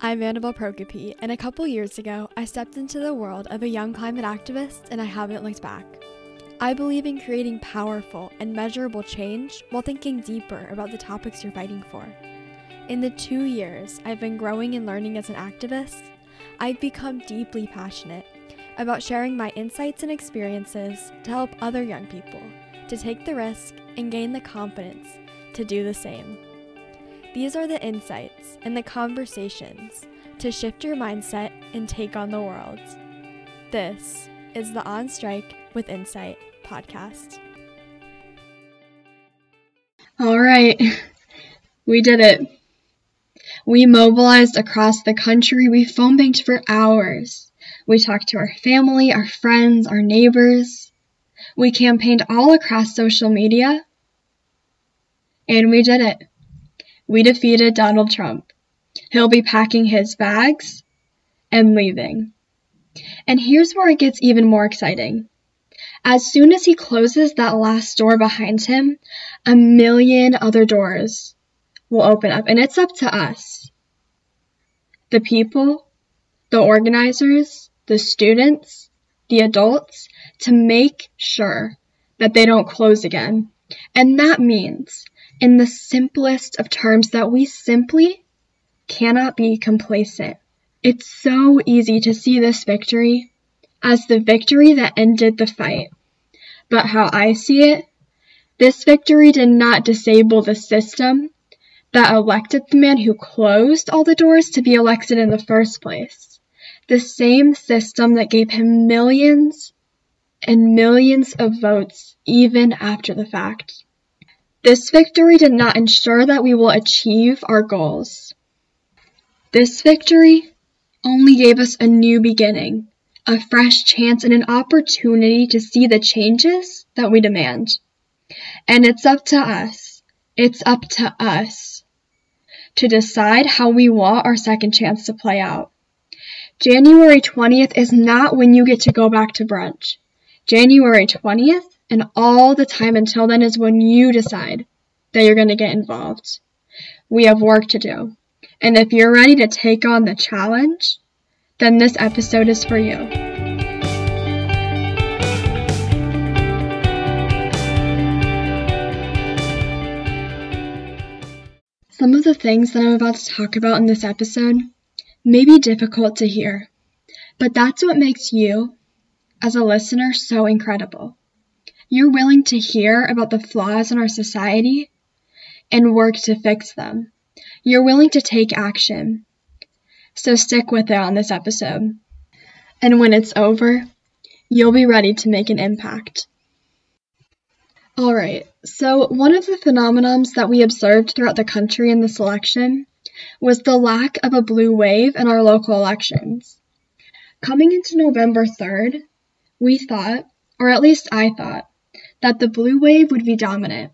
I'm Annabelle Prokopi, and a couple years ago, I stepped into the world of a young climate activist and I haven't looked back. I believe in creating powerful and measurable change while thinking deeper about the topics you're fighting for. In the two years I've been growing and learning as an activist, I've become deeply passionate about sharing my insights and experiences to help other young people to take the risk and gain the confidence to do the same. These are the insights and the conversations to shift your mindset and take on the world. This is the On Strike with Insight podcast. All right, we did it. We mobilized across the country. We phone banked for hours. We talked to our family, our friends, our neighbors. We campaigned all across social media. And we did it. We defeated Donald Trump. He'll be packing his bags and leaving. And here's where it gets even more exciting. As soon as he closes that last door behind him, a million other doors will open up. And it's up to us the people, the organizers, the students, the adults to make sure that they don't close again. And that means in the simplest of terms that we simply cannot be complacent. It's so easy to see this victory as the victory that ended the fight. But how I see it, this victory did not disable the system that elected the man who closed all the doors to be elected in the first place. The same system that gave him millions and millions of votes even after the fact. This victory did not ensure that we will achieve our goals. This victory only gave us a new beginning, a fresh chance, and an opportunity to see the changes that we demand. And it's up to us, it's up to us to decide how we want our second chance to play out. January 20th is not when you get to go back to brunch. January 20th and all the time until then is when you decide that you're going to get involved. We have work to do. And if you're ready to take on the challenge, then this episode is for you. Some of the things that I'm about to talk about in this episode may be difficult to hear, but that's what makes you, as a listener, so incredible. You're willing to hear about the flaws in our society and work to fix them. You're willing to take action. So stick with it on this episode. And when it's over, you'll be ready to make an impact. Alright, so one of the phenomenons that we observed throughout the country in this election was the lack of a blue wave in our local elections. Coming into November 3rd, we thought, or at least I thought, that the blue wave would be dominant,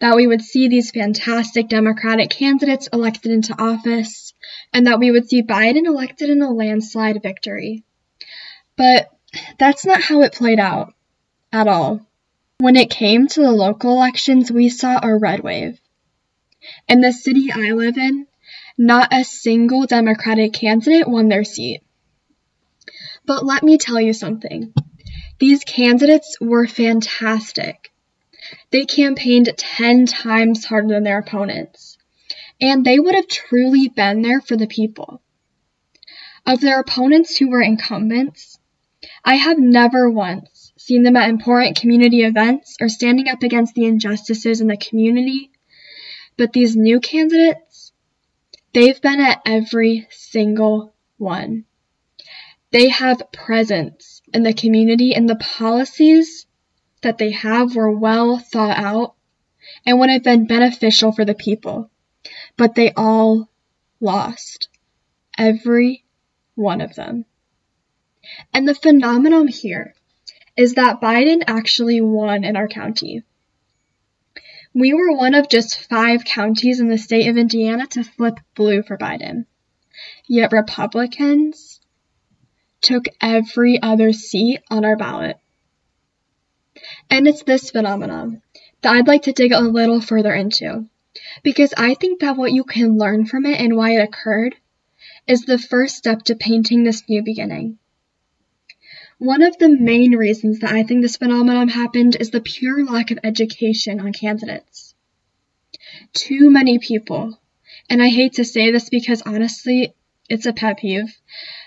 that we would see these fantastic Democratic candidates elected into office, and that we would see Biden elected in a landslide victory. But that's not how it played out at all. When it came to the local elections, we saw a red wave. In the city I live in, not a single Democratic candidate won their seat. But let me tell you something. These candidates were fantastic. They campaigned 10 times harder than their opponents, and they would have truly been there for the people. Of their opponents who were incumbents, I have never once seen them at important community events or standing up against the injustices in the community, but these new candidates, they've been at every single one. They have presence in the community, and the policies that they have were well thought out and would have been beneficial for the people. But they all lost. Every one of them. And the phenomenon here is that Biden actually won in our county. We were one of just five counties in the state of Indiana to flip blue for Biden. Yet Republicans took every other seat on our ballot. And it's this phenomenon that I'd like to dig a little further into, because I think that what you can learn from it and why it occurred is the first step to painting this new beginning. One of the main reasons that I think this phenomenon happened is the pure lack of education on candidates. Too many people, and I hate to say this because honestly, it's a pet peeve,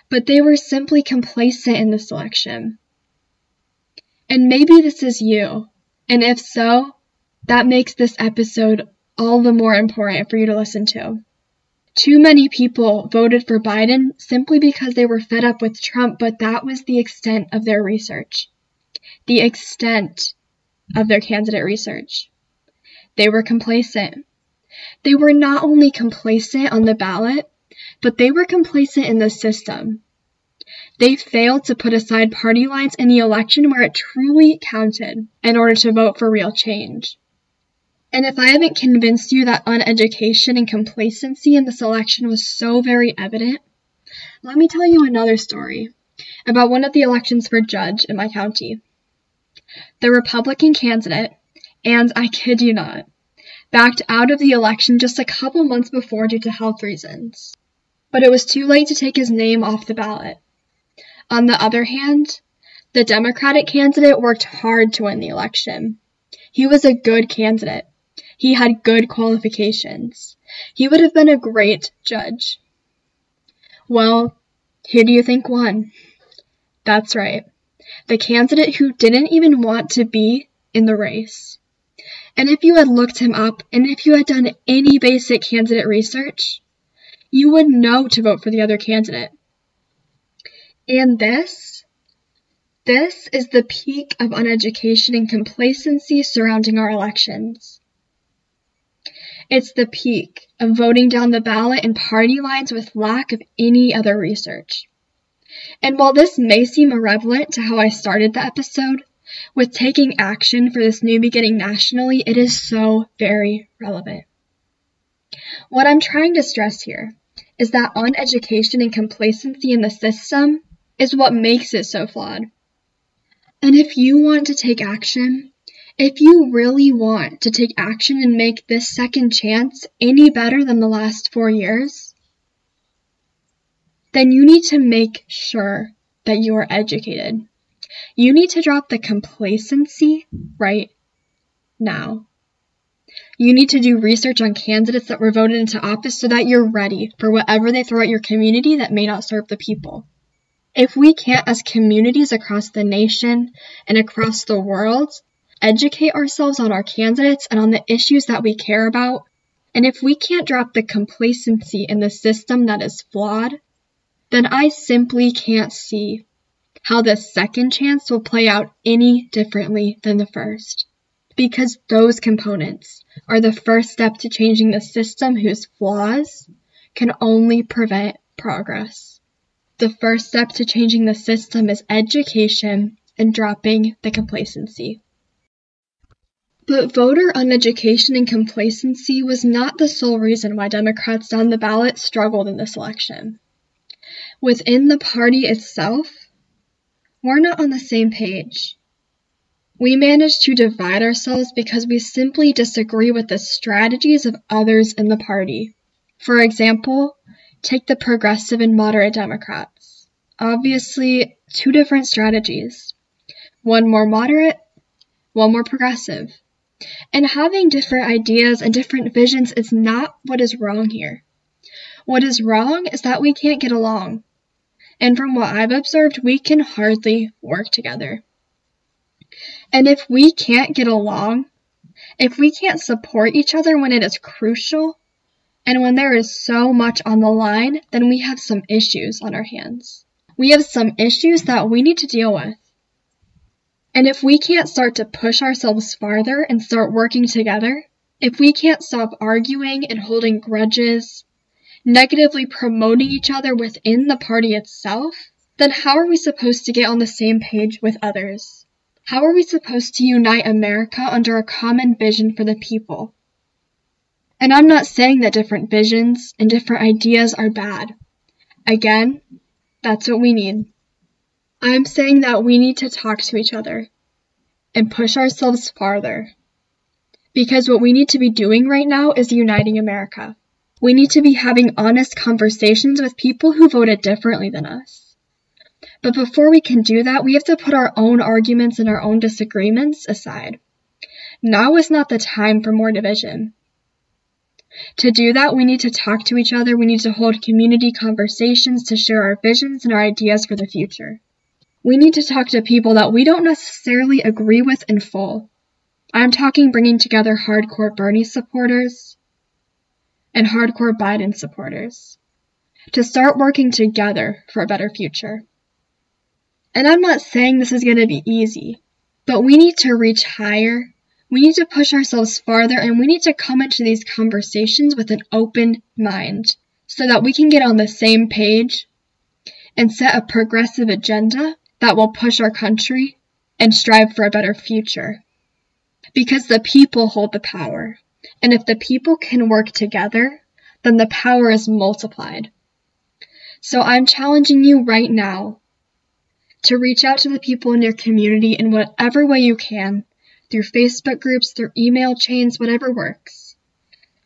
but they were simply complacent in the selection. And maybe this is you, and if so, that makes this episode all the more important for you to listen to. Too many people voted for Biden simply because they were fed up with Trump, but that was the extent of their research. The extent of their candidate research. They were complacent. They were not only complacent on the ballot, but they were complacent in the system. They failed to put aside party lines in the election where it truly counted in order to vote for real change. And if I haven't convinced you that uneducation and complacency in this election was so very evident, let me tell you another story about one of the elections for judge in my county. The Republican candidate, and I kid you not, backed out of the election just a couple months before due to health reasons. But it was too late to take his name off the ballot. On the other hand, the Democratic candidate worked hard to win the election. He was a good candidate. He had good qualifications. He would have been a great judge. Well, who do you think won? That's right. The candidate who didn't even want to be in the race. And if you had looked him up and if you had done any basic candidate research, you would know to vote for the other candidate. And this, this is the peak of uneducation and complacency surrounding our elections. It's the peak of voting down the ballot in party lines with lack of any other research. And while this may seem irrelevant to how I started the episode, with taking action for this new beginning nationally, it is so very relevant. What I'm trying to stress here is that uneducation and complacency in the system is what makes it so flawed. And if you want to take action, if you really want to take action and make this second chance any better than the last four years, then you need to make sure that you are educated. You need to drop the complacency right now. You need to do research on candidates that were voted into office so that you're ready for whatever they throw at your community that may not serve the people. If we can't, as communities across the nation and across the world, educate ourselves on our candidates and on the issues that we care about. And if we can't drop the complacency in the system that is flawed, then I simply can't see how the second chance will play out any differently than the first. Because those components are the first step to changing the system whose flaws can only prevent progress. The first step to changing the system is education and dropping the complacency. But voter uneducation and complacency was not the sole reason why Democrats down the ballot struggled in this election. Within the party itself, we're not on the same page. We manage to divide ourselves because we simply disagree with the strategies of others in the party. For example, take the progressive and moderate Democrats. Obviously, two different strategies. One more moderate, one more progressive. And having different ideas and different visions is not what is wrong here. What is wrong is that we can't get along. And from what I've observed, we can hardly work together. And if we can't get along, if we can't support each other when it is crucial, and when there is so much on the line, then we have some issues on our hands. We have some issues that we need to deal with. And if we can't start to push ourselves farther and start working together, if we can't stop arguing and holding grudges, negatively promoting each other within the party itself, then how are we supposed to get on the same page with others? How are we supposed to unite America under a common vision for the people? And I'm not saying that different visions and different ideas are bad. Again, that's what we need. I'm saying that we need to talk to each other and push ourselves farther. Because what we need to be doing right now is uniting America. We need to be having honest conversations with people who voted differently than us. But before we can do that, we have to put our own arguments and our own disagreements aside. Now is not the time for more division. To do that, we need to talk to each other. We need to hold community conversations to share our visions and our ideas for the future. We need to talk to people that we don't necessarily agree with in full. I'm talking bringing together hardcore Bernie supporters and hardcore Biden supporters to start working together for a better future. And I'm not saying this is going to be easy, but we need to reach higher we need to push ourselves farther and we need to come into these conversations with an open mind so that we can get on the same page and set a progressive agenda that will push our country and strive for a better future. Because the people hold the power. And if the people can work together, then the power is multiplied. So I'm challenging you right now to reach out to the people in your community in whatever way you can through Facebook groups, through email chains, whatever works,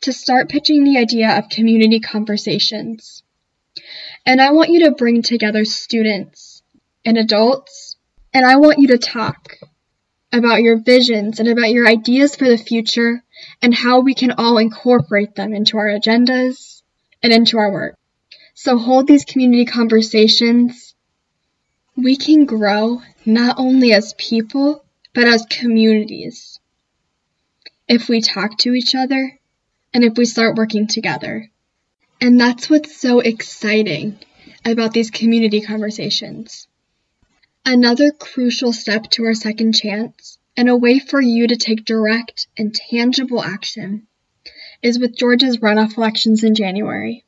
to start pitching the idea of community conversations. And I want you to bring together students and adults, and I want you to talk about your visions and about your ideas for the future and how we can all incorporate them into our agendas and into our work. So hold these community conversations. We can grow not only as people, but as communities. If we talk to each other and if we start working together. And that's what's so exciting about these community conversations. Another crucial step to our second chance and a way for you to take direct and tangible action is with Georgia's runoff elections in January.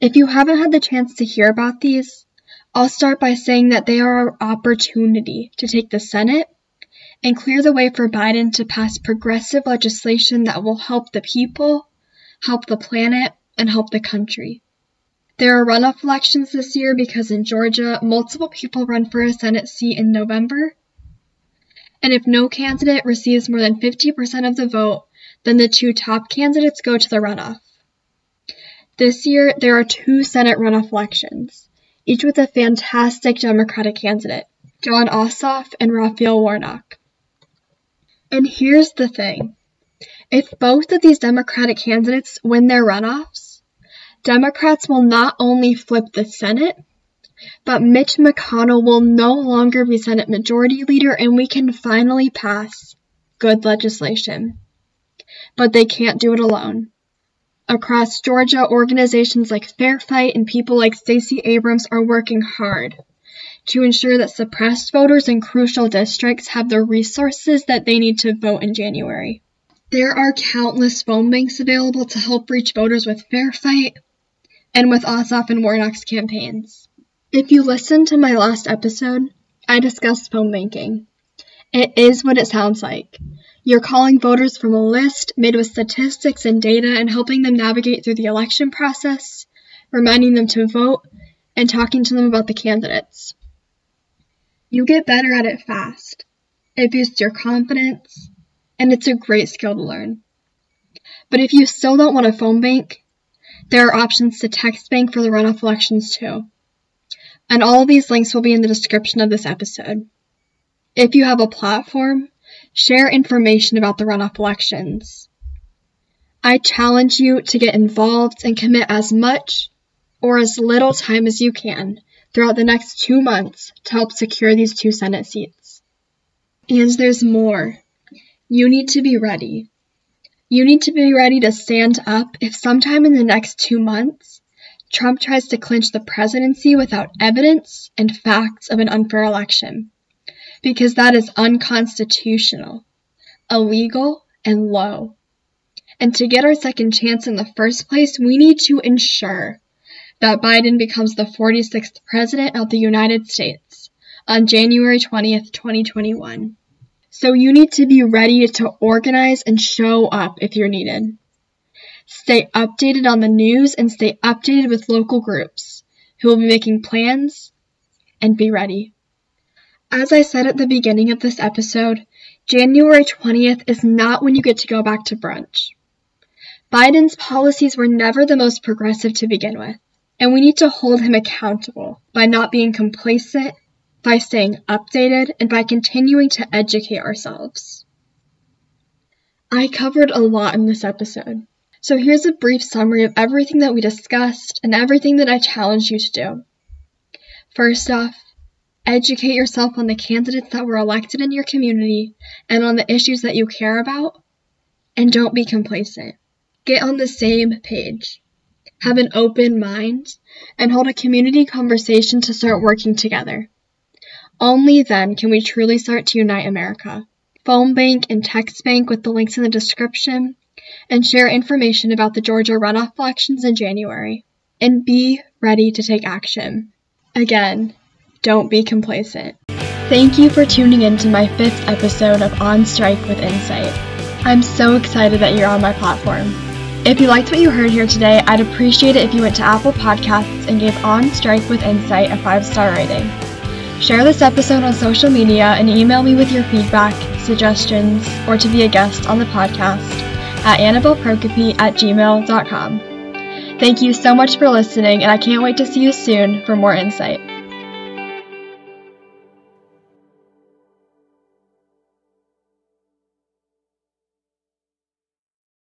If you haven't had the chance to hear about these, I'll start by saying that they are our opportunity to take the Senate and clear the way for Biden to pass progressive legislation that will help the people, help the planet, and help the country. There are runoff elections this year because in Georgia, multiple people run for a Senate seat in November. And if no candidate receives more than 50% of the vote, then the two top candidates go to the runoff. This year, there are two Senate runoff elections, each with a fantastic Democratic candidate, Jon Ossoff and Raphael Warnock. And here's the thing if both of these Democratic candidates win their runoffs, Democrats will not only flip the Senate, but Mitch McConnell will no longer be Senate Majority Leader and we can finally pass good legislation. But they can't do it alone. Across Georgia, organizations like Fair Fight and people like Stacey Abrams are working hard to ensure that suppressed voters in crucial districts have the resources that they need to vote in January. There are countless phone banks available to help reach voters with Fair Fight and with Ossoff and Warnock's campaigns. If you listened to my last episode, I discussed phone banking. It is what it sounds like. You're calling voters from a list made with statistics and data and helping them navigate through the election process, reminding them to vote, and talking to them about the candidates. You get better at it fast. It boosts your confidence, and it's a great skill to learn. But if you still don't want a phone bank, there are options to text bank for the runoff elections too. And all of these links will be in the description of this episode. If you have a platform, share information about the runoff elections. I challenge you to get involved and commit as much or as little time as you can throughout the next two months to help secure these two Senate seats. And there's more. You need to be ready. You need to be ready to stand up if sometime in the next two months Trump tries to clinch the presidency without evidence and facts of an unfair election. Because that is unconstitutional, illegal, and low. And to get our second chance in the first place, we need to ensure that Biden becomes the 46th President of the United States on January 20th, 2021. So you need to be ready to organize and show up if you're needed. Stay updated on the news and stay updated with local groups who will be making plans and be ready. As I said at the beginning of this episode, January 20th is not when you get to go back to brunch. Biden's policies were never the most progressive to begin with, and we need to hold him accountable by not being complacent, by staying updated, and by continuing to educate ourselves. I covered a lot in this episode, so here's a brief summary of everything that we discussed and everything that I challenge you to do. First off, educate yourself on the candidates that were elected in your community and on the issues that you care about, and don't be complacent. Get on the same page. Have an open mind and hold a community conversation to start working together. Only then can we truly start to unite America. Phone bank and text bank with the links in the description, and share information about the Georgia runoff elections in January. And be ready to take action. Again, don't be complacent. Thank you for tuning in to my fifth episode of On Strike with Insight. I'm so excited that you're on my platform. If you liked what you heard here today, I'd appreciate it if you went to Apple Podcasts and gave On Strike with Insight a five star rating. Share this episode on social media and email me with your feedback, suggestions, or to be a guest on the podcast at annabelleprokope at gmail.com. Thank you so much for listening, and I can't wait to see you soon for more insight.